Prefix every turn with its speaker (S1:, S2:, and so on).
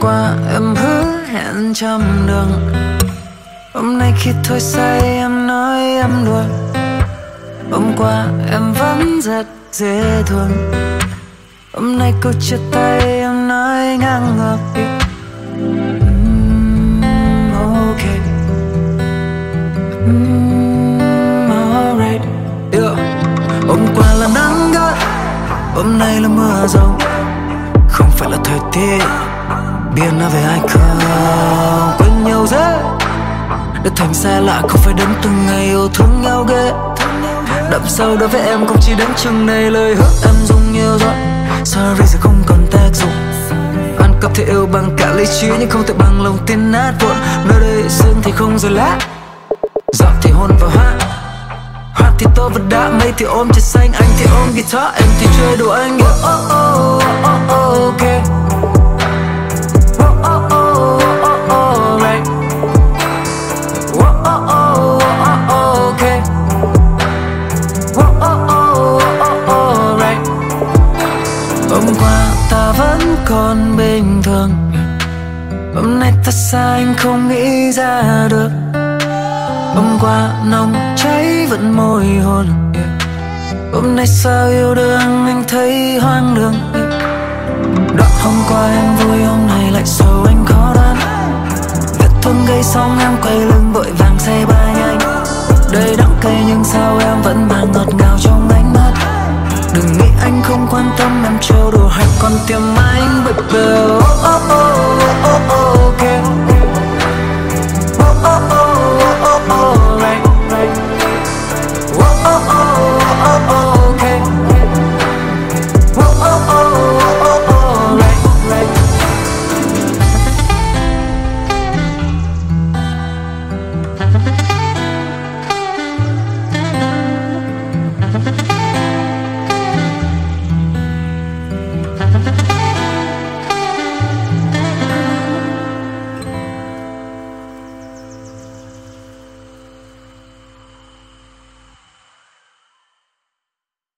S1: qua em hứa hẹn trăm đường Hôm nay khi thôi say em nói em đùa Hôm qua em vẫn rất dễ thương. Hôm nay câu chia tay em nói ngang ngược mm, Ok. Mm, Alright. Yeah. Hôm qua là nắng gắt Hôm nay là mưa rông. Không phải là thời tiết. Biết nói về ai không? Quên nhau dễ. Để thành xa lạ không phải đến từng ngày yêu thương nhau ghê. Đậm sâu đối với em không chỉ đến chừng này Lời hứa em dùng nhiều rồi. Sorry giờ không còn tác dụng. Ăn cắp thì yêu bằng cả lý trí Nhưng không thể bằng lòng tin nát vụn. Nơi đây sương thì không rồi lá. Giọt thì hôn vào hoa hoa thì tôi vẫn đã mây thì ôm trời xanh Anh thì ôm guitar em thì chơi đồ anh. Oh, oh, oh, oh, oh, qua ta vẫn còn bình thường. Hôm nay ta xa anh không nghĩ ra được. Hôm qua nồng cháy vẫn môi hôn Hôm nay sao yêu đương anh thấy hoang đường. Đoạn hôm qua em vui, hôm nay lại sầu anh khó đoán. Vết thương gây xong em quay lưng vội vàng xe ba nhanh Đây đắng cay nhưng sao em vẫn mang ngọt ngào trong ánh mắt. Đừng nghĩ anh không quan tâm em trêu đùa hay còn tiêm anh baby oh, oh, oh, oh, oh, oh.